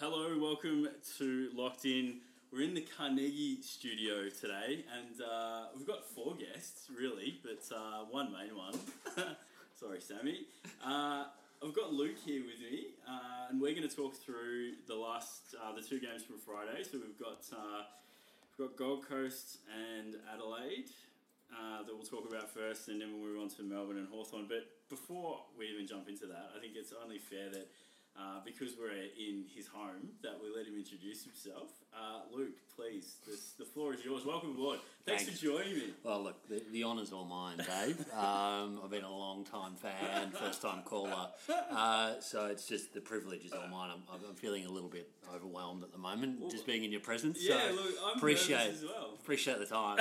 Hello, welcome to Locked In. We're in the Carnegie studio today, and uh, we've got four guests, really, but uh, one main one. Sorry, Sammy. Uh, I've got Luke here with me, uh, and we're going to talk through the last, uh, the two games from Friday. So we've got uh, we've got Gold Coast and Adelaide that we'll talk about first, and then we'll move on to Melbourne and Hawthorn. But before we even jump into that, I think it's only fair that uh, because we're in his home, that we let him introduce himself. Uh, Luke, please, this, the floor is yours. Welcome aboard. Thanks, Thanks. for joining me. Well, look, the, the honour's all mine, Dave. Um, I've been a long time fan, first time caller. Uh, so it's just the privilege is all mine. I'm, I'm feeling a little bit overwhelmed at the moment, just being in your presence. Yeah, so look, I'm appreciate, as well. appreciate the time.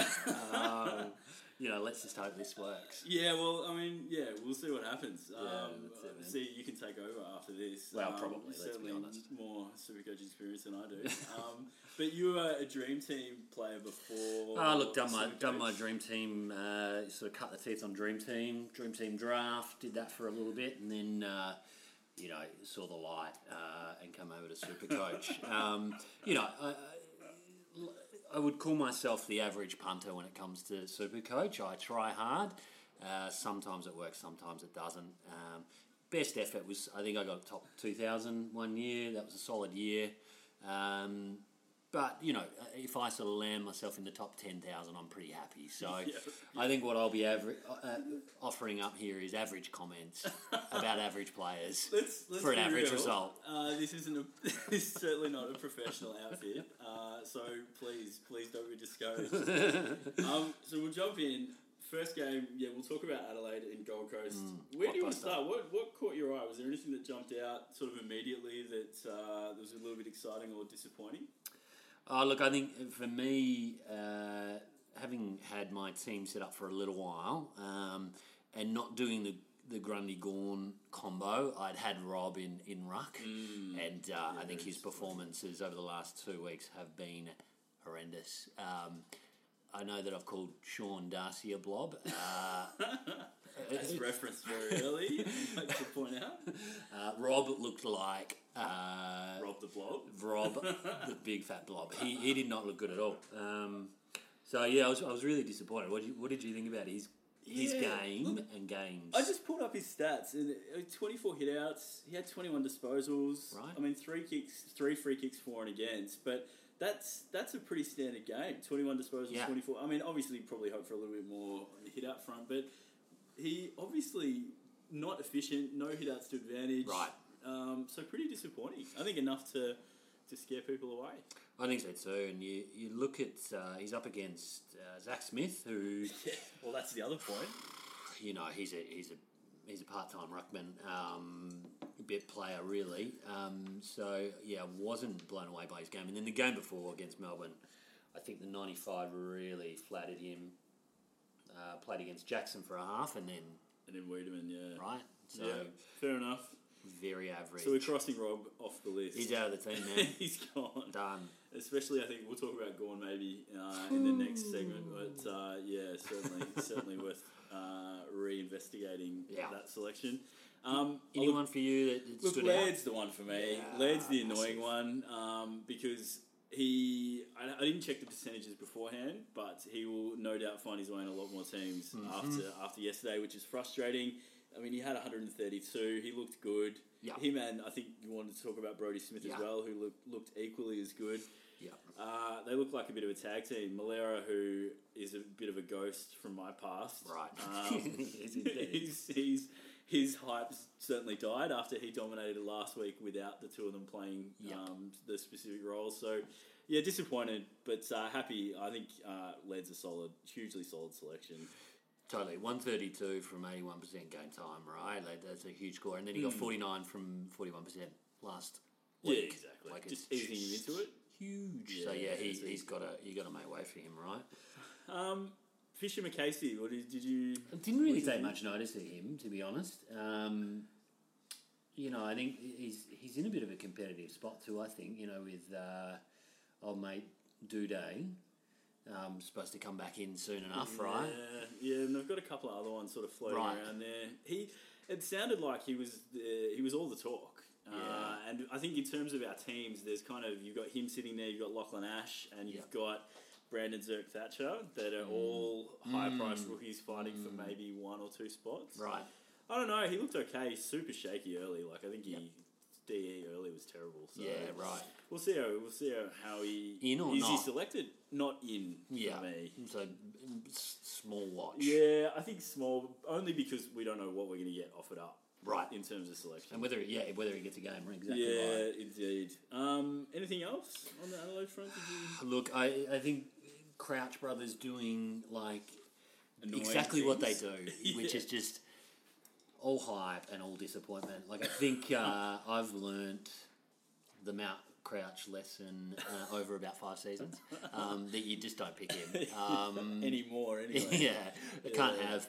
um, you know, let's just hope this works. Yeah, well, I mean, yeah, we'll see what happens. Um, that's it, see, you can take over after this. Well, Um, probably, let's be certainly honest. more Supercoach experience than I do. um, but you were a dream team player before. Oh, look, done my Supercoach. done my dream team. Uh, sort of cut the teeth on dream team, dream team draft. Did that for a little bit, and then uh, you know saw the light uh, and come over to Supercoach. um, you know, I, I would call myself the average punter when it comes to Supercoach. I try hard. Uh, sometimes it works, sometimes it doesn't. Um, best effort was I think I got top 2000 one year. That was a solid year. Um, but you know, if I sort of land myself in the top ten thousand, I'm pretty happy. So, Yeah. I think what I'll be aver- uh, offering up here is average comments about average players Let's, let's for an average real. result. Uh, this isn't a. this is certainly not a professional outfit. Uh, so please, please don't be discouraged. um, so we'll jump in. First game, yeah, we'll talk about Adelaide and Gold Coast. Where do you want to start? What what caught your eye? Was there anything that jumped out sort of immediately that uh, that was a little bit exciting or disappointing? Oh, look, I think for me, uh, having had my team set up for a little while um, and not doing the the Grundy Gawn combo, I'd had Rob in, in ruck, and uh, I think his performances over the last two weeks have been horrendous. Um, I know that I've called Sean Darcy a blob. Uh, As referenced very early, I'd like to point out. uh, Rob looked like uh, Rob the Blob. Rob, the big fat blob. He, he did not look good at all. Um, so yeah, I was, I was really disappointed. What did you, what did you think about his his Yeah, game look, and games? I just pulled up his stats and uh, 24 hitouts. He had 21 disposals. Right. I mean, three kicks, three free kicks for and against. But that's that's a pretty standard game. 21 disposals, Yeah. 24. I mean, obviously, probably hope for a little bit more on the hit out front, but he obviously not efficient. No hitouts to advantage. Right. Um, so pretty disappointing. I think enough to to scare people away. I think so too. And you, you look at uh, he's up against uh, Zac Smith, who Yeah. Well, that's the other point. you know he's a he's a he's a part time ruckman, um, bit player really. Um, so yeah, wasn't blown away by his game. And then the game before against Melbourne, I think the ninety five really flattered him. Uh, played against Jackson for a half, and then And then Weideman, yeah. right, so yeah. Fair enough. very average. So we're crossing Rob off the list. he's out of the team now. He's gone. Done. Especially, I think we'll talk about Gawn maybe uh, in the next segment. But uh, yeah, certainly, certainly worth uh, reinvestigating Yeah. that selection. Um, Anyone for you that, that Look, stood Laird's the one for me. Yeah, Laird's the annoying one um, because he. I, I didn't check the percentages beforehand, but he will no doubt find his way in a lot more teams Mm-hmm. after after yesterday, which is frustrating. I mean, he had 132. He looked good. Yeah. Him and I think you wanted to talk about Brodie Smith as well, who looked looked equally as good. Yeah. Uh, they look like a bit of a tag team. Milera, who is a bit of a ghost from my past, Right. Um, indeed. he's, he's his hype certainly died after he dominated last week without the two of them playing Yep. um, the specific roles. So, yeah, disappointed, but uh, happy. I think uh, Led's a solid, hugely solid selection. Totally. 132 from 81% game time, right? Like, that's a huge score. And then he got 49 from 41% last Hmm. Yeah, week. exactly. Like, Just easing him into it. Huge. so, Yeah, yeah, he, he's got to you got to make way for him, right? Um, Fischer McAsey, what did, did you? I didn't really take much notice of him, to be honest. Um, you know, I think he's he's in a bit of a competitive spot too. I think you know with uh, old mate Doedee, um, supposed to come back in soon enough, right? Yeah, yeah, and they've got a couple of other ones sort of floating Right. around there. He, it sounded like he was the, he was all the talk Uh, and I think in terms of our teams, there's kind of you've got him sitting there, you've got Lachlan Ash, and you've got Brandon Zerk Thatcher that are hmm. all high hmm. priced rookies fighting for hmm. maybe one or two spots. Right. I don't know. He looked okay. Super shaky early. Like I think he DE early was terrible. So Yeah, right. We'll see how we'll see how, how he In or is he not? selected. Not in Yeah. for me. So small watch. Yeah, I think small only because we don't know what we're going to get offered up. Right. In terms of selection. And whether yeah whether he gets a game, or exactly yeah, right. indeed. Um, anything else on the Adelaide front? Did you Look, I I think Crouch Brothers doing like Annoying exactly what they things? do, which is just all hype and all disappointment. Like I think uh, I've learnt the Matt Crouch lesson uh, over about five seasons um, that you just don't pick him. Um, anymore? Anyway. yeah, they can't have.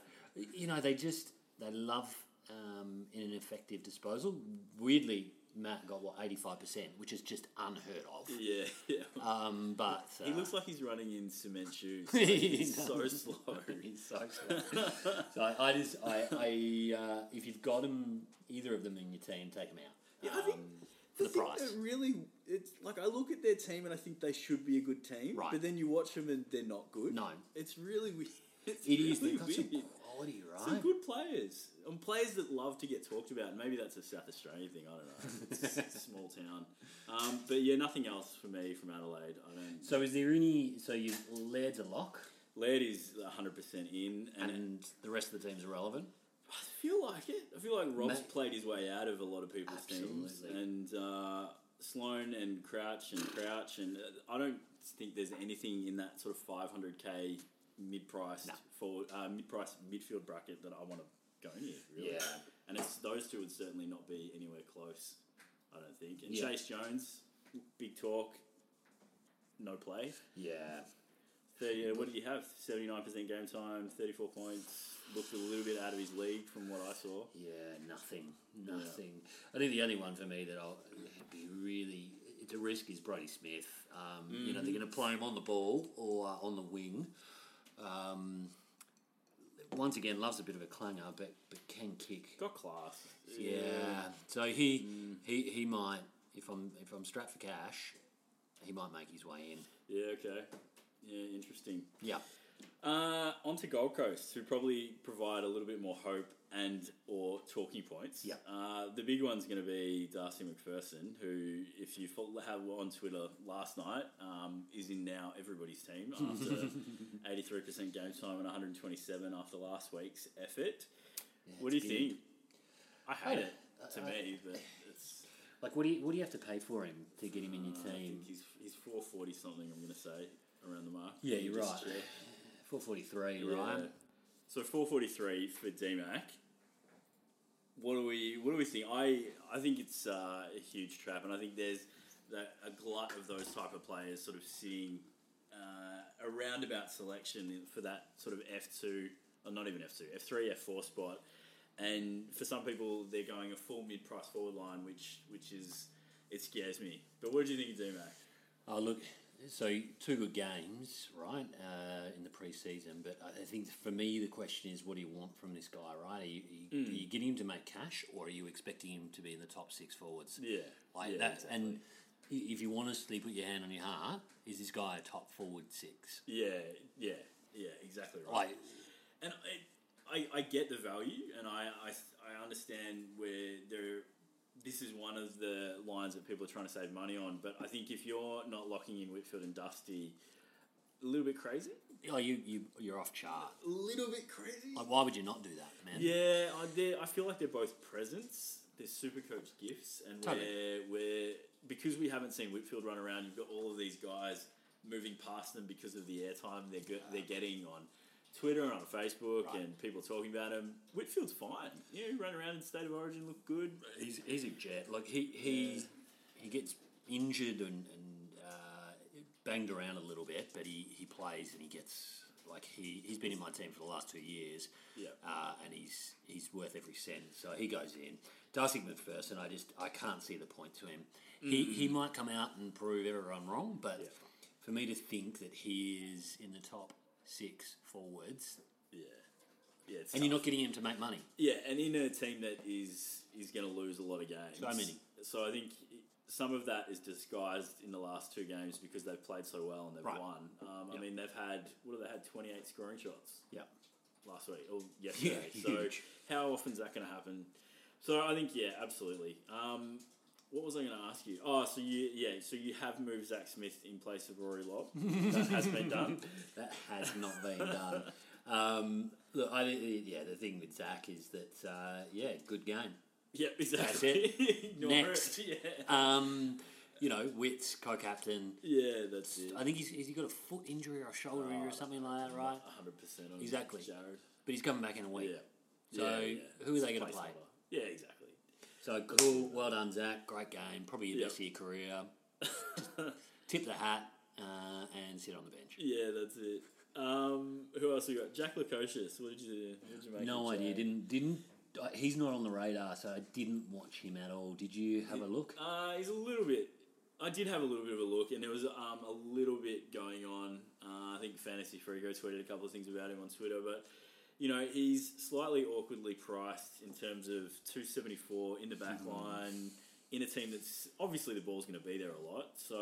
You know, they just they love um, in an effective disposal. Weirdly, Matt got what eighty five percent, which is just unheard of. Yeah, yeah. Um, but uh, he looks like he's running in cement shoes. He he's so slow. He's so slow. so I, I just I, I uh, if you've got them, either of them in your team, take them out. Yeah, I think um, for the thing price. really, it's like I look at their team and I think they should be a good team, Right. but then you watch them and they're not good. No. it's really weird. It's It is. really They've got some weird. quality, Some good players, and players that love to get talked about. Maybe that's a South Australian thing. I don't know. It's a small town, um, but yeah, nothing else for me from Adelaide. I don't. So is there any? So you Laird's a lock, Laird is hundred percent in, and, and the rest of the team's irrelevant. I feel like it. I feel like Rob's Ma- played his way out of a lot of people's teams, and uh, Sloane and Crouch and Crouch, and uh, I don't think there's anything in that sort of 500k mid-priced for uh, mid-priced midfield bracket that I want to near. Really. Yeah. and it's those two would certainly not be anywhere close. I don't think. And Yeah. Chayce Jones, big talk, no play. Yeah. 30, uh, what did he have? 79% game time, 34 points. Looked a little bit out of his league from what I saw. Yeah, nothing, nothing. I think the only one for me that I'll be really it's a risk is Brodie Smith. Um, You know, they're going to play him on the ball or uh, on the wing. Um, once again, loves a bit of a clanger, but but can kick. Got class. Yeah. So he he he might if I'm if I'm strapped for cash, he might make his way in. Yeah, okay. Yeah, interesting. Yeah. Uh, on to Gold Coast, who probably provide a little bit more hope and or talking points. Yeah. Uh, the big one's going to be Darcy MacPherson, who, if you follow, have on Twitter last night, um, is in now everybody's team after 83% game time and 127 after last week's effort. what do you big. think? I hate I- it to I- me, but it's. Like, what do you what do you have to pay for him to get him in your Uh, team? he's, he's 440 something, I'm going to say, around the mark. Yeah, you're right. Four forty three, Yeah. right? So 443 for DMAC. What do we what do we think? I I think it's uh, a huge trap, and I think there's that, a glut of those type of players sort of sitting uh, a roundabout selection for that sort of F two, or not even F two, F three, F four spot. And for some people, they're going a full mid price forward line, which which is it scares me. But what do you think of DMAC? Oh, look, so two good games, right, uh, in the pre-season. But I think for me, the question is, what do you want from this guy, right? Are you, are you, are you getting him to make cash, or are you expecting him to be in the top six forwards? Yeah, Like yeah, that, exactly. and if you honestly put your hand on your heart, is this guy a top forward six? Yeah, yeah, yeah, exactly right. Like, And I, I, I get the value, and I, I, I understand where there. This is one of the lines that people are trying to save money on. But I think if you're not locking in Whitfield and Dusty, a little bit crazy. oh, you you you're off chart. A little bit crazy. Like, why would you not do that, man? Yeah, I, I feel like they're both presents. They're super coach gifts, and Totally. we're, we're because we haven't seen Whitfield run around. You've got all of these guys moving past them because of the airtime they're they're getting on Twitter and on Facebook, Right. and people talking about him. Whitfield's fine. You know, he ran around in state of origin, looked good. He's, he's a jet. Like he he he gets injured and, and uh, banged around a little bit, but he, he plays and he gets like he he's been in my team for the last two years. Yeah. Uh, and he's he's worth every cent. So he goes in. Darcy MacPherson, I just I can't see the point to him. He he might come out and prove everyone wrong, but Yeah. for me to think that he is in the top six forwards, Yeah, yeah. And you're not getting him to make money. Yeah, and in a team that is is going to lose a lot of games. So many. so I think some of that is disguised in the last two games because they've played so well and they've Right. won. Um, I mean, they've had what have they had? Twenty eight scoring shots Yeah. last week or yesterday. Yeah, so how often is that going to happen? So I think yeah, absolutely. Um, what was I going to ask you? Oh, so you yeah, so you have moved Zac Smith in place of Rory Lobb. that has been done. That has not been done. Um, look, I, yeah, the thing with Zac is that, uh, yeah, good game. Yep, exactly. Next. it. Yeah. Um, you know, Witts, co-captain. Yeah, that's it. I think he's, has he got a foot injury or a shoulder Oh, injury or something like that, right? hundred percent Exactly. Jarrod. But he's coming back in a week. Yeah. So, Yeah, yeah. who are they gonna play? placeholder. Yeah, exactly. So cool, well done, Zac. Great game. Probably your Yep. best of your career. Tip the hat uh, and sit on the bench. yeah, that's it. Um, who else we got? Jack Lukosius. What did you what did you make? No idea. Didn't didn't. uh, He's not on the radar, so I didn't watch him at all. Did you have a look? Uh, he's a little bit. I did have a little bit of a look, and there was um, a little bit going on. Uh, I think Fantasy Freako tweeted a couple of things about him on Twitter, but you know he's slightly awkwardly priced in terms of two seventy four in the back line in a team that's obviously the ball's going to be there a lot. So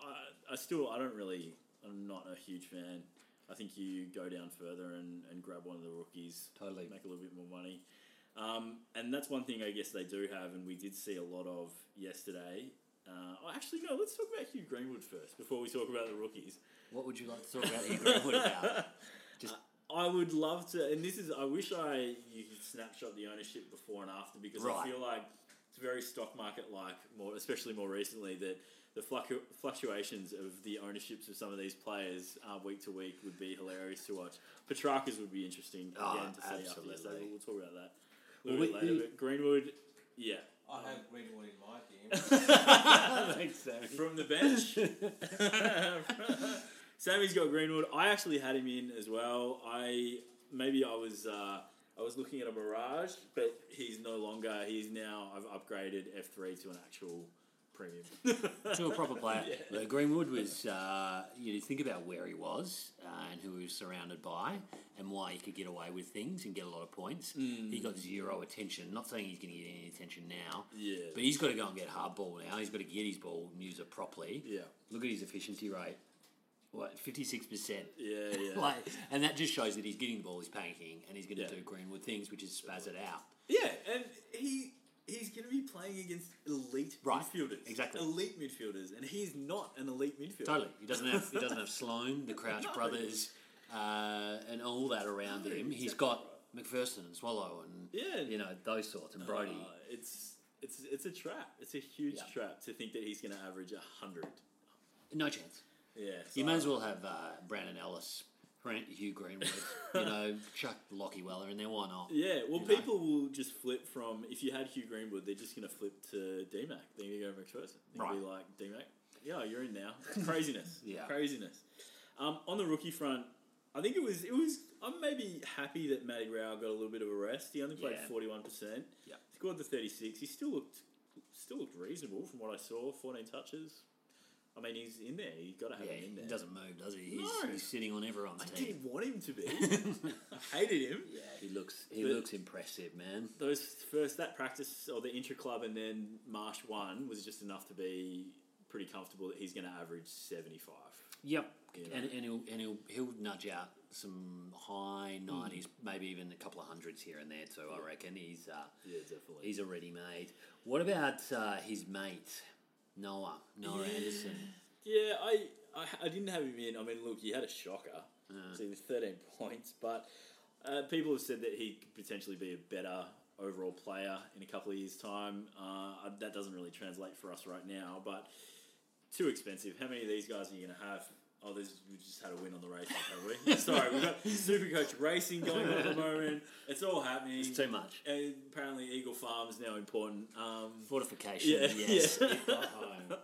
I, I still I don't really I'm not a huge fan. I think you go down further and, and grab one of the rookies Totally. make a little bit more money. Um, and that's one thing I guess they do have, and we did see a lot of yesterday. Uh, oh, actually, no. Let's talk about Hugh Greenwood first before we talk about the rookies. What would you like to talk about Hugh Greenwood about? Just I would love to, and this is. I wish I you could snapshot the ownership before and after because I feel like it's very stock market like, more especially more recently that. The fluctu- fluctuations of the ownerships of some of these players uh, week to week would be hilarious to watch. Petracca's would be interesting again Oh, to see after absolutely. yesterday. We'll talk about that a Well, little we- bit later. But Greenwood, yeah, I have Greenwood in my team. Thanks, Sammy. from the bench. Sammy's got Greenwood. I actually had him in as well. I maybe I was uh, I was looking at a Mirage, but he's no longer. He's now I've upgraded F three to an actual premium. to a proper player. Yeah. Greenwood was, uh, you think about where he was uh, and who he was surrounded by and why he could get away with things and get a lot of points. He got zero attention. Not saying he's going to get any attention now, Yeah, but he's got to go and get hard ball now. He's got to get his ball and use it properly. yeah, Look at his efficiency rate. What, 56%? yeah, yeah. Like, and that just shows that he's getting the ball, he's panicking, and he's going to Yeah. do Greenwood things, which is spaz it out. Yeah, and he he's going to be playing against elite Right, midfielders. exactly. elite midfielders, and he's not an elite midfielder. Totally. He doesn't have he doesn't have Sloane, the Crouch No. brothers, uh, and all that around No, him. He's got MacPherson and Swallow and Yeah, you know those sorts and Brody. Uh, it's it's it's a trap. It's a huge Yeah. trap to think that he's going to average a hundred. no chance. Yeah, You may as well have uh, Brandon Ellis, Brent Hugh Greenwood, you know, chuck Lachie Weller in there. Why not? Yeah, well, you know? people will just flip from if you had Hugh Greenwood, they're just going to flip to DMAC. They're going to go MacPherson. They'll be Right. like DMAC. Yeah, you're in now. It's craziness. Yeah. craziness. Um, on the rookie front, I think it was it was. I'm maybe happy that Matty Rowell got a little bit of a rest. He only played Yeah. forty one percent. Yeah. scored the thirty six. He still looked still looked reasonable from what I saw. Fourteen touches. I mean, he's in there. You got to have Yeah, him in there. he doesn't move, does he? He's, No. he's sitting on everyone's I team. didn't want him to be. I hated him. Yeah, he looks he But- looks impressive, man. those first that practice or the intra club and then Marsh one was just enough to be pretty comfortable that he's going to average seventy five. Yep. You know. And, and he'll and he'll he'll nudge out some high nineties, maybe even a couple of hundreds here and there too. I reckon he's uh, Yeah, definitely. he's a ready made. What about uh, his mate Noah Noah Yeah. Anderson? Yeah, I, I I didn't have him in. I mean, look, he had a shocker. So he was thirteen points, but uh, people have said that he could potentially be a better overall player in a couple of years' time. Uh, that doesn't really translate for us right now, but too expensive. How many of these guys are you going to have? Oh, there's, we just had a win on the race, have we? Sorry, we've got Supercoach Racing going on at the moment. It's all happening. It's too much. And apparently, Eagle Farm is now important. Um, Fortification, yeah, yes. yeah. It got home.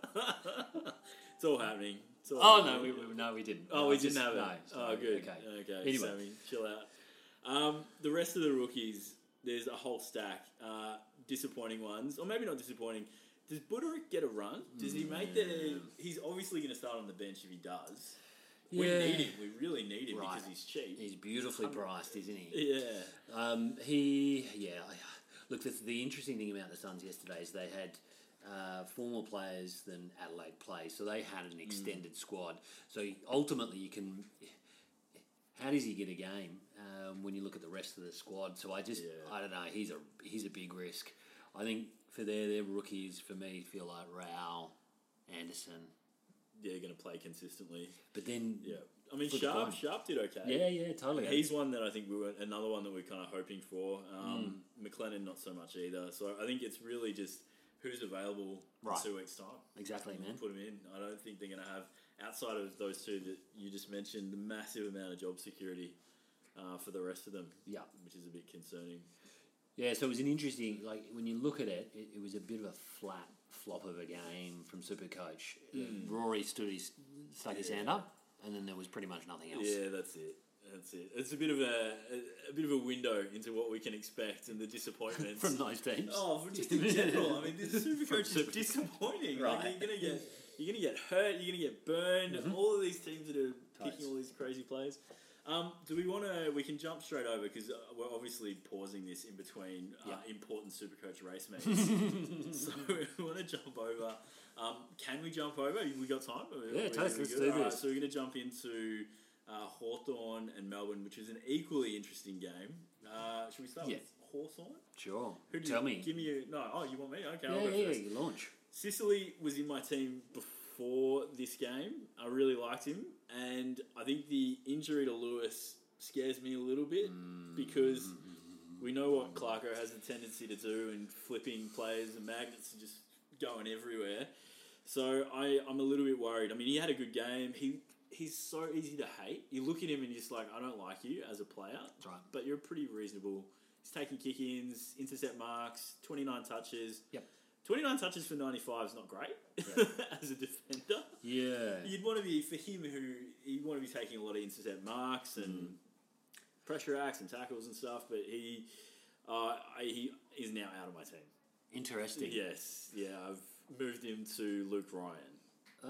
it's all happening. It's all oh no, happening. we, we, no, we didn't. Oh, No, we didn't have it. no, oh, good. Okay. Okay. Anyway. Sammy, chill out. Um, the rest of the rookies, there's a whole stack. Uh, disappointing ones, or maybe not disappointing. Does Budarick get a run? Does he make the? He's obviously going to start on the bench if he does. We Yeah. need him. We really need him Right. because he's cheap. He's beautifully priced, isn't he? yeah. Um, he, yeah. I- Look, the, the interesting thing about the Suns yesterday is they had uh, former players than Adelaide play, so they had an extended squad. So ultimately, you can. How does he get a game um, when you look at the rest of the squad? So I just, Yeah. I don't know. He's a he's a big risk. I think for their their rookies, for me, feel like Rowell, Anderson, Yeah, going to play consistently. but then Yeah, I mean Flip Sharp. coin. Sharp did okay. yeah, yeah, totally. He's one that I think we were another one that we're kind of hoping for. Um, McLennan not so much either. So I think it's really just who's available Right. in two weeks time. exactly, man. Put them in. I don't think they're going to have outside of those two that you just mentioned the massive amount of job security uh, for the rest of them. Yeah. which is a bit concerning. Yeah, so it was an interesting, like, when you look at it, it, it was a bit of a flat flop of a game from Supercoach. Uh, Rory stood his, stuck his Hmm. Hand up, and then there was pretty much nothing else. Yeah, that's it. That's it. It's a bit of a, a, a bit of a window into what we can expect and the disappointments From those teams. Oh, just in general. I mean, this Supercoach is disappointing. Like Right. you're gonna get, you're gonna get hurt. You're gonna get burned. All of these teams that are picking all these crazy players. Um, do we want to? We can jump straight over because uh, we're obviously pausing this in between uh, Yeah. important Supercoach race meets. so we want to jump over. Um, can we jump over? We got time? Yeah, totes, let's do this. so we're going to jump into uh, Hawthorn and Melbourne, which is an equally interesting game. Uh, should we start Yeah. with Hawthorn? Sure. Who do Tell you, me. Give me a no. Oh, you want me? Okay, yeah, yeah, first. you launch. Sicily was in my team before this game. I really liked him, and I think the injury to Lewis scares me a little bit because we know what Clarko has a tendency to do and flipping players and magnets and just going everywhere. So I, I'm a little bit worried. I mean, he had a good game. He he's so easy to hate. You look at him and you're just like, I don't like you as a player That's right. but you're pretty reasonable. He's taking kick ins, intercept marks, 29 touches. Yep. 29 touches for 95 is not great as a defender. Yeah. You'd want to be, for him, who you want to be taking a lot of intercept marks and Mm. pressure acts and tackles and stuff, but he, uh, he is now out of my team. Interesting. Yes, yeah, I've moved him to Luke Ryan.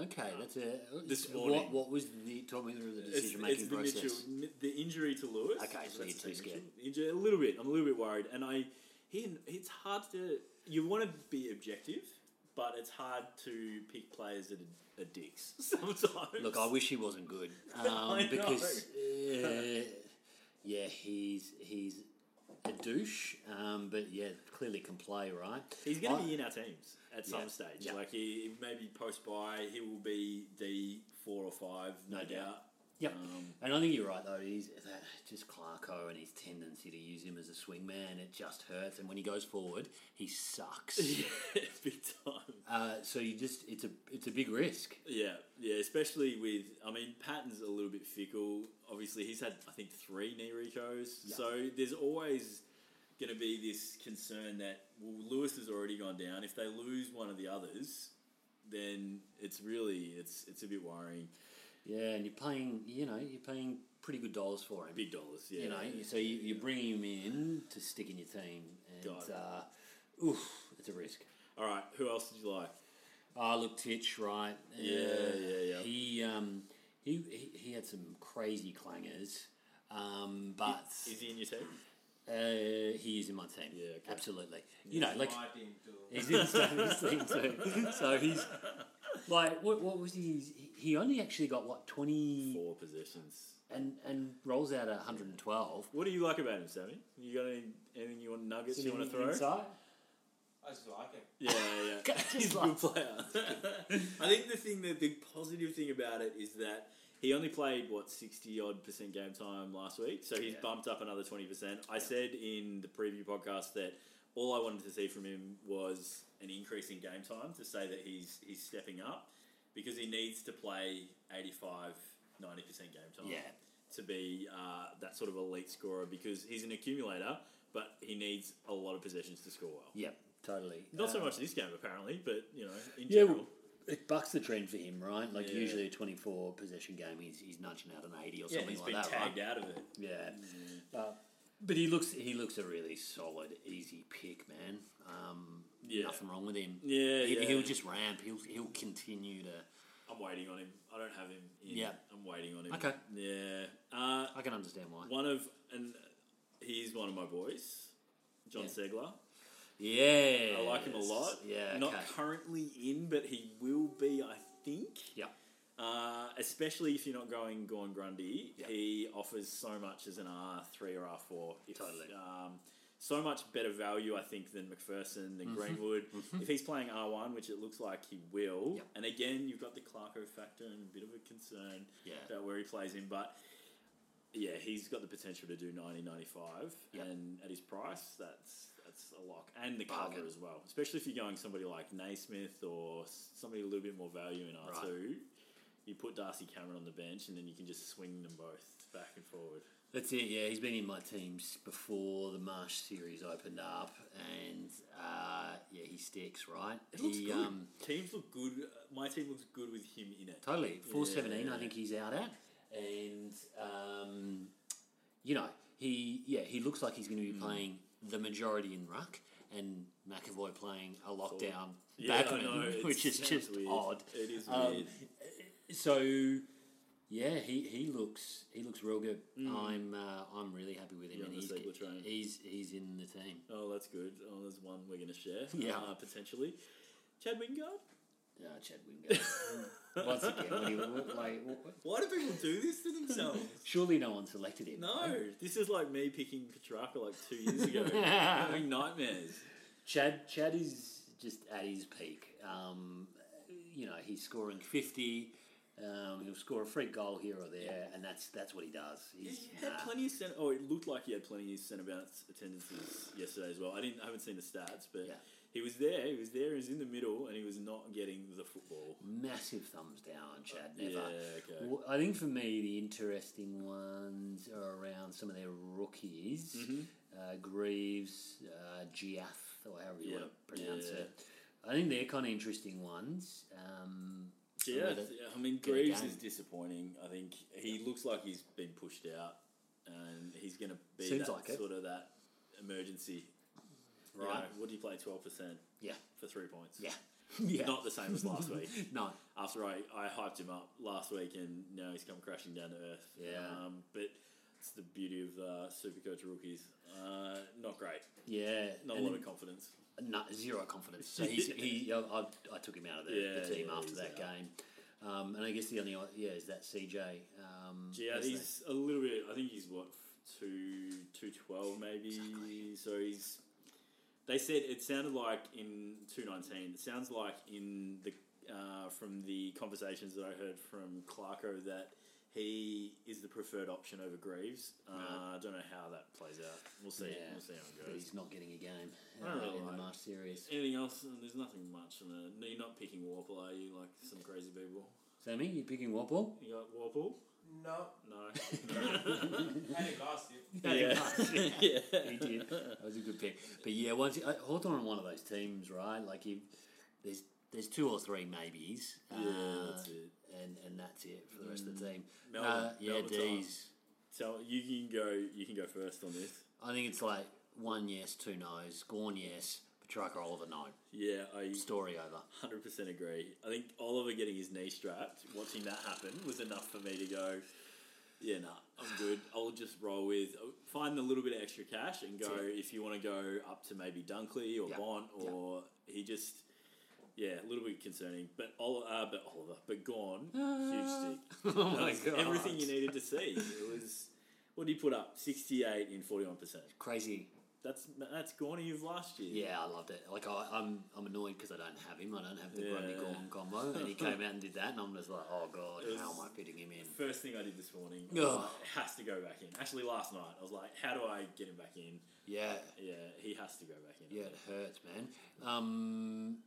Okay, that's a. This What, morning. what was the. Talk me through the decision making process. Mitchell, the injury to Lewis. Okay, so you're too scared. Injury, a little bit. I'm a little bit worried, and I he it's hard to you want to be objective, but it's hard to pick players that are, are dicks sometimes. Look, I wish he wasn't good um, I because uh, yeah, he's he's a douche, um, but yeah, clearly can play, right? he's going to be in our teams at some Yeah, stage. yeah. Like he maybe post by, he will be D four or five, no, No doubt. doubt. Yep. Um, And I think you're right though. He's that, just Clarko and his tendency to use him as a swingman. It just hurts, and when he goes forward, he sucks. yeah, big time. uh, so you just it's a it's a big risk. Yeah, yeah, especially with I mean Patton's a little bit fickle. Obviously, he's had I think three knee recos, Yeah. so there's always going to be this concern that well Lewis has already gone down. If they lose one of the others, then it's really it's it's a bit worrying. Yeah, and you're paying you know you're paying pretty good dollars for him. Big dollars, yeah. you know, so you, you're bringing him in to stick in your team, and Got it. uh, oof, it's a risk. All right, who else did you like? Ah, look, Titch, right? Yeah, Uh, yeah, yeah. He um, he, he he had some crazy clangers, um, but Is he in your team? Uh, he is in my team. Yeah, okay. absolutely. You know, like my team too. he's in Stanley's team too. So he's like, what, what was he? He only actually got what twenty Four possessions. and and rolls out at 112. What do you like about him, Sammy? You got any, anything you want nuggets you want to throw? Inside? I just like him. Yeah, yeah. Just He's a good player. I think the thing the, the positive thing about it is that he only played what sixty odd percent game time last week, so he's Yeah. bumped up another twenty percent. I said in the preview podcast that all I wanted to see from him was an increase in game time to say that he's he's stepping up because he needs to play 85 90 percent game time Yeah. to be uh, that sort of elite scorer because he's an accumulator, but he needs a lot of possessions to score well. Yep, totally. Not so Uh, much this game apparently, but you know, in Yeah, general. It bucks the trend for him, right? Like Yeah. usually a 24 possession game, he's, he's nudging out an 80 or yeah, something he's like been that, tagged right? out of it. Yeah. Uh, but he looks he looks a really solid, easy pick, man. Um, Yeah. Nothing wrong with him. Yeah, he, yeah. He'll just ramp. He'll he'll continue to. I'm waiting on him. I don't have him. In. Yeah. I'm waiting on him. Okay. Yeah. Uh, I can understand why. one of and he's one of my boys, Jon Yeah. Ceglar. Yeah, I like him a lot. Yeah, Not okay. currently in, but he will be, I think. Yeah. Uh, especially if you're not going Gawn Grundy, Yeah. he offers so much as an R three or R four. Totally. Um, so much better value, I think, than MacPherson, Mm-hmm. than Greenwood. If he's playing R one, which it looks like he will, Yep. and again, you've got the Clarko factor and a bit of a concern Yeah. about where he plays in, but yeah, he's got the potential to do 90, 95, Yep. and at his price, that's that's a lock, and the cover as well. Especially if you're going somebody like Naismith or somebody a little bit more value in R two, you put Darcy Cameron on the bench, and then you can just swing them both back and forward. That's it. Yeah, he's been in my teams before the Marsh series opened up, and uh, yeah, he sticks right. It looks he, good. Um, Teams look good. uh, My team looks good with him in it. Totally, four seventeen. Yeah. I think he's out at, and um, you know he yeah he looks like he's going to be playing the majority in ruck, and McEvoy playing a lockdown Yeah, backman, know, which is just weird. odd. It is Um. So yeah, he, he looks he looks real good. Hmm. I'm uh, I'm really happy with him, You're and he's, he's he's in the team. Oh, that's good. Oh, there's one we're going to share. Yeah. uh, potentially. Chad Wingard. Uh, Chad Wingard. Once again, what do you, what, like, what, Why do people do this to themselves? surely no one selected him. No, this is like me picking Petracca like two years ago. having nightmares. Chad Chad is just at his peak. Um, you know, he's scoring fifty. Um, he'll score a free goal here or there, and that's that's what he does. He's, He had nah. plenty of centre. Oh, it looked like he had plenty of centre bounce attendances yesterday as well. I didn't. I haven't seen the stats, but Yeah. He was there. He was there. He was in the middle, and he was not getting the football. massive thumbs down Chad. Never. Yeah. Okay. Well, I think for me, the interesting ones are around some of their rookies. Mm-hmm. Uh, Greaves, uh, Jiath, or however you Yeah, want to pronounce yeah. it. I think they're kind of interesting ones. Um, Yeah, I mean Greaves is disappointing. I think he looks like he's been pushed out, and he's going to be Seems that like it. sort of that emergency. You Right. know, what do you play? Twelve percent Yeah. for three points. Yeah. yeah. Not the same as last week. no. After I, I hyped him up last week, and now he's come crashing down to earth. Yeah. Um, but it's the beauty of uh, Supercoach rookies. Uh, not great. Yeah. Not and a lot of confidence. No, zero confidence. So he's, he, I, I, took him out of the, Yeah, the team yeah, after that out. game. Um, and I guess the only, yeah, is that CJ. Um, Yeah, he's a little bit. I think he's what two two twelve maybe. So he's. They said it sounded like in two nineteen. It sounds like in the uh, from the conversations that I heard from Clarko that he is the preferred option over Greaves. Uh, I don't know how that plays out. We'll see. Yeah. We'll see how it goes. he's not getting a game I don't uh, really in the like- Marsh series. Anything else? There's nothing much. In the, you're not picking Worpel, are you? Like some crazy people. Sammy, you picking Worpel? You got Worpel? No. No. Had him last year. yeah. yeah. he did. That was a good pick. But yeah, once uh, Hawthorn on one of those teams, right? Like you, there's there's two or three maybes. Yeah, uh, that's it. And and that's it for the rest of the team. Melbourne- uh, yeah, Melbourne Dees. So you can go. You can go first on this. I think it's like one yes, two no's. Gawn yes, Petracca Oliver no. Yeah, I Story over. hundred percent agree. I think Oliver getting his knee strapped, watching that happen, was enough for me to go. Yeah, nah, I'm good. I'll just roll with find a little bit of extra cash and go. If you want to go up to maybe Dunkley or Yeah. Bont or he just. Yeah, a little bit concerning, but Ol- uh, but Oliver, but Gawn, huge stick. oh That was everything you needed to see. It was what did he put up? Sixty eight in forty one percent. Crazy. That's that's Gawny of last year. Yeah, I loved it. Like I, I'm, I'm annoyed because I don't have him. I don't have the Grundy Yeah. Gawn combo, and he came out and did that, and I'm just like, oh god, how am I fitting him in? First thing I did this morning, like, has to go back in. Actually, last night I was like, how do I get him back in? Yeah, Yeah, he has to go back in. yeah, it hurts, man. Um,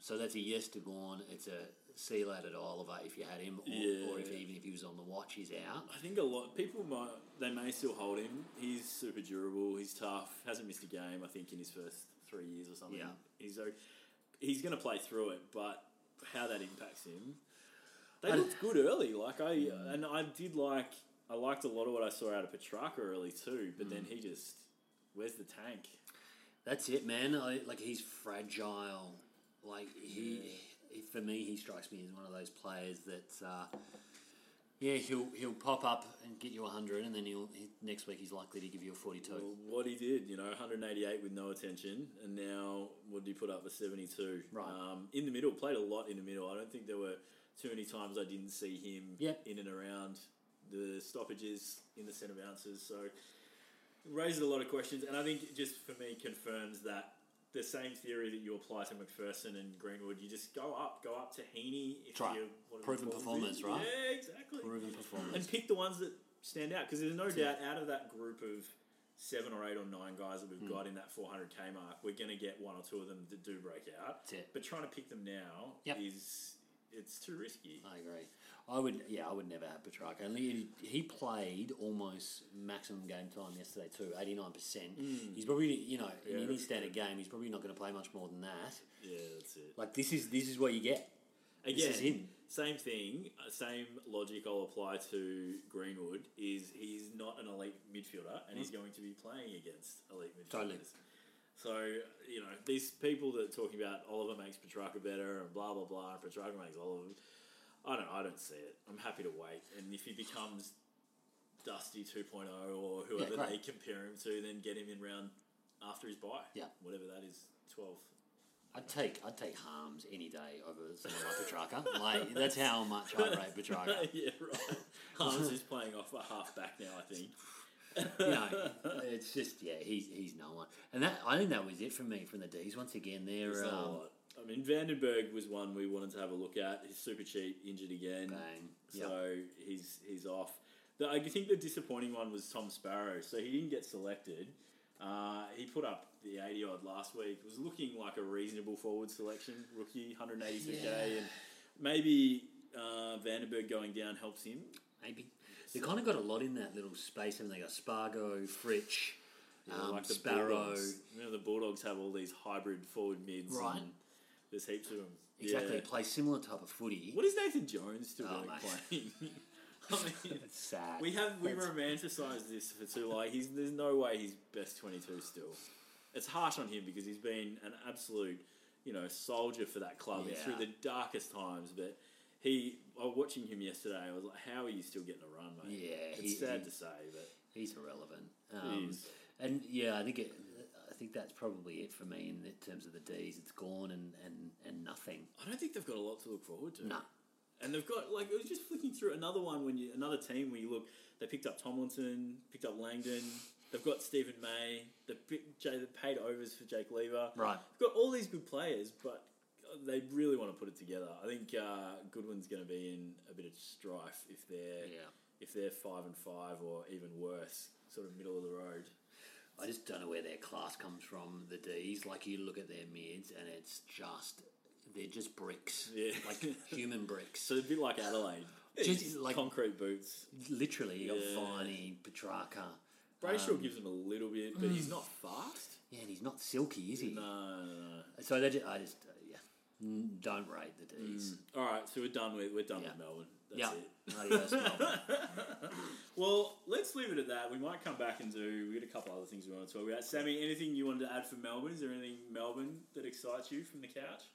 so that's a yes to Gawn. It's a see later to Oliver if you had him, or, Yeah. or if even if he was on the watch, he's out. I think a lot people might they may still hold him. He's super durable. He's tough. Hasn't missed a game. I think in his first three years or something. Yeah. He's he's going to play through it, but how that impacts him. They looked good early. Like I mm. and I did like I liked a lot of what I saw out of Petracca early too. But then mm. he just where's the tank? That's it, man. I, like he's fragile. Like he, he, for me, he strikes me as one of those players that, uh, Yeah, he'll he'll pop up and get you hundred, and then he'll he, next week he's likely to give you a forty-two. Well, what he did, you know, 188 with no attention, and now what did he put up for 72? Right. Um, in the middle, played a lot in the middle. I don't think there were too many times I didn't see him Yep. in and around the stoppages in the centre bounces. So raises a lot of questions, and I think it just for me confirms that the same theory that you apply to MacPherson and Greenwood, you just go up, go up to Heeney if That's right. you want to Proven performers, right? Yeah, exactly Proven performance. and pick the ones that stand out because there's no doubt out of that group of seven or eight or nine guys that we've Hmm. got in that 400k mark, we're going to get one or two of them that do break out. That's it. But trying to pick them now Yep. is it's too risky. I agree. I would, yeah, I would never have Petracca. And he, he played almost maximum game time yesterday too, eighty nine percent. He's probably, you know, in Yeah, any standard game, he's probably not going to play much more than that. Yeah, that's it. Like this is this is what you get. This Again, is him. same thing, uh, same logic I'll apply to Greenwood. Is he's not an elite midfielder, and he's going to be playing against elite midfielders. Totally. So you know these people that are talking about Oliver makes Petracca better and blah blah blah, and Petracca makes Oliver. I don't. I don't see it. I'm happy to wait, and if he becomes Dusty 2.0 or whoever great. they compare him to, then get him in round after his bye. Yeah. whatever that is, 12th. I'd take I'd take Harmes any day over someone like Petracca. Like that's how much I rate Petracca. yeah, right. Harmes is playing off a half back now, I think. you know, it's just yeah, he's he's no one. And that I think that was it for me from the Dees. Once again, they're um. I mean, Vandenberg was one we wanted to have a look at. He's super cheap, injured again. bang. So he's he's off. The, I think the disappointing one was Tom Sparrow. So he didn't get selected. Uh, he put up the 80 odd last week. It Was looking like a reasonable forward selection, rookie, 182k, Yeah. and maybe uh, Vandenberg going down helps him. Maybe they kind of got a lot in that little space. Haven't they got Spargo, Fritsch, Yeah, um, like the Sparrow. Bulldogs. You know, the Bulldogs have all these hybrid forward mids. Right. And there's heaps of them. Exactly, Yeah. play similar type of footy. What is Nathan Jones still Oh, doing playing? I mean, It's sad. we have we That's- romanticise this for too long. He's there's no way he's best twenty two still. It's harsh on him because he's been an absolute, you know, soldier for that club Yeah. through the darkest times. But he, I was watching him yesterday. I was like, how are you still getting a run, mate? Yeah, it's he- sad he- to say, but He's irrelevant. He Um, is. And yeah, I think it. I think that's probably it for me in the terms of the Dees. It's Gawn and, and, and nothing. I don't think they've got a lot to look forward to. No. And they've got like it was just flicking through another one when you another team where you look they picked up Tomlinson, picked up Langdon, they've got Steven May, Jay they paid overs for Jake Lever. Right. They've got all these good players, but they really want to put it together. I think uh, Goodwin's going to be in a bit of strife if they're Yeah. if they're five and five or even worse, sort of middle of the road. I just don't know where their class comes from. The Dees, like you look at their mids, and it's just they're just bricks, Yeah. like human bricks. So a bit like Adelaide, Just like- concrete boots. Literally, you got Yeah. Viney, Petracca. Brayshaw Um, gives them a little bit, but he's not fast. Yeah, and he's not silky, is he? No, no, no. So they just, I just, uh, yeah, Mm, don't rate the Dees. All right, so we're done with we're done Yeah. with Melbourne. That's Yeah, it. Adios, Well, let's leave it at that. We might come back and do. We got a couple other things we want to talk about. Sammy, anything you wanted to add for Melbourne? Is there anything Melbourne that excites you from the couch?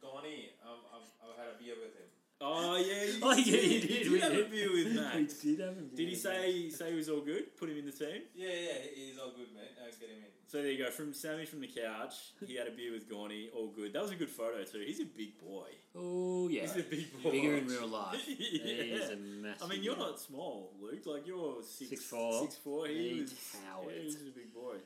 Donny, I've, I've, I've had a beer with him. Oh yeah, you Oh, yeah, you did. did. You We have a did. beer with Max. We did have a beer Did he with say say he was all good? Put him in the team. Yeah, yeah, he's all good, mate. Uh, get him in. So there you go. From Sammy from the couch, he had a beer with Gawny. All good. That was a good photo too. He's a big boy. Oh yeah, He's a big boy. bigger in real life. Yeah. He is a massive. I mean, you're guy. not small, Luke. Like you're six, Six four. Six four. He He was. towered. Yeah, he's a big boy.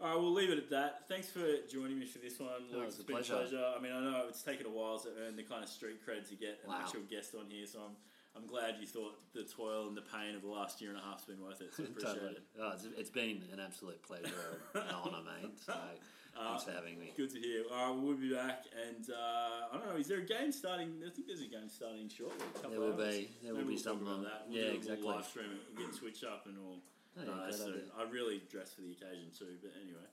All right, we'll leave it at that. Thanks for joining me for this one, Luke. it's been pleasure. a pleasure. I mean, I know it's taken a while to earn the kind of street cred to get an Wow. actual guest on here, so I'm I'm glad you thought the toil and the pain of the last year and a half's been worth it. So appreciate Totally. it. Oh, it's, it's been an absolute pleasure, an honour, mate. So Uh, thanks for having me. Good to hear. All right, we'll be back, and uh, I don't know. Is there a game starting? I think there's a game starting shortly. a couple There will hours. be. There will Maybe be we'll something on that. We'll Yeah, do a little exactly. Live stream it and get switched up and all. Oh, yeah, great so. I really dressed for the occasion too. But anyway,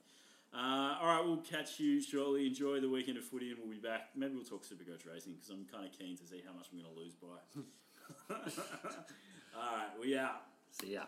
uh, all right, we'll catch you shortly. Enjoy the weekend of footy, and we'll be back. Maybe we'll talk Supercoach racing because I'm kind of keen to see how much I'm going to lose by. all right, we out. See ya.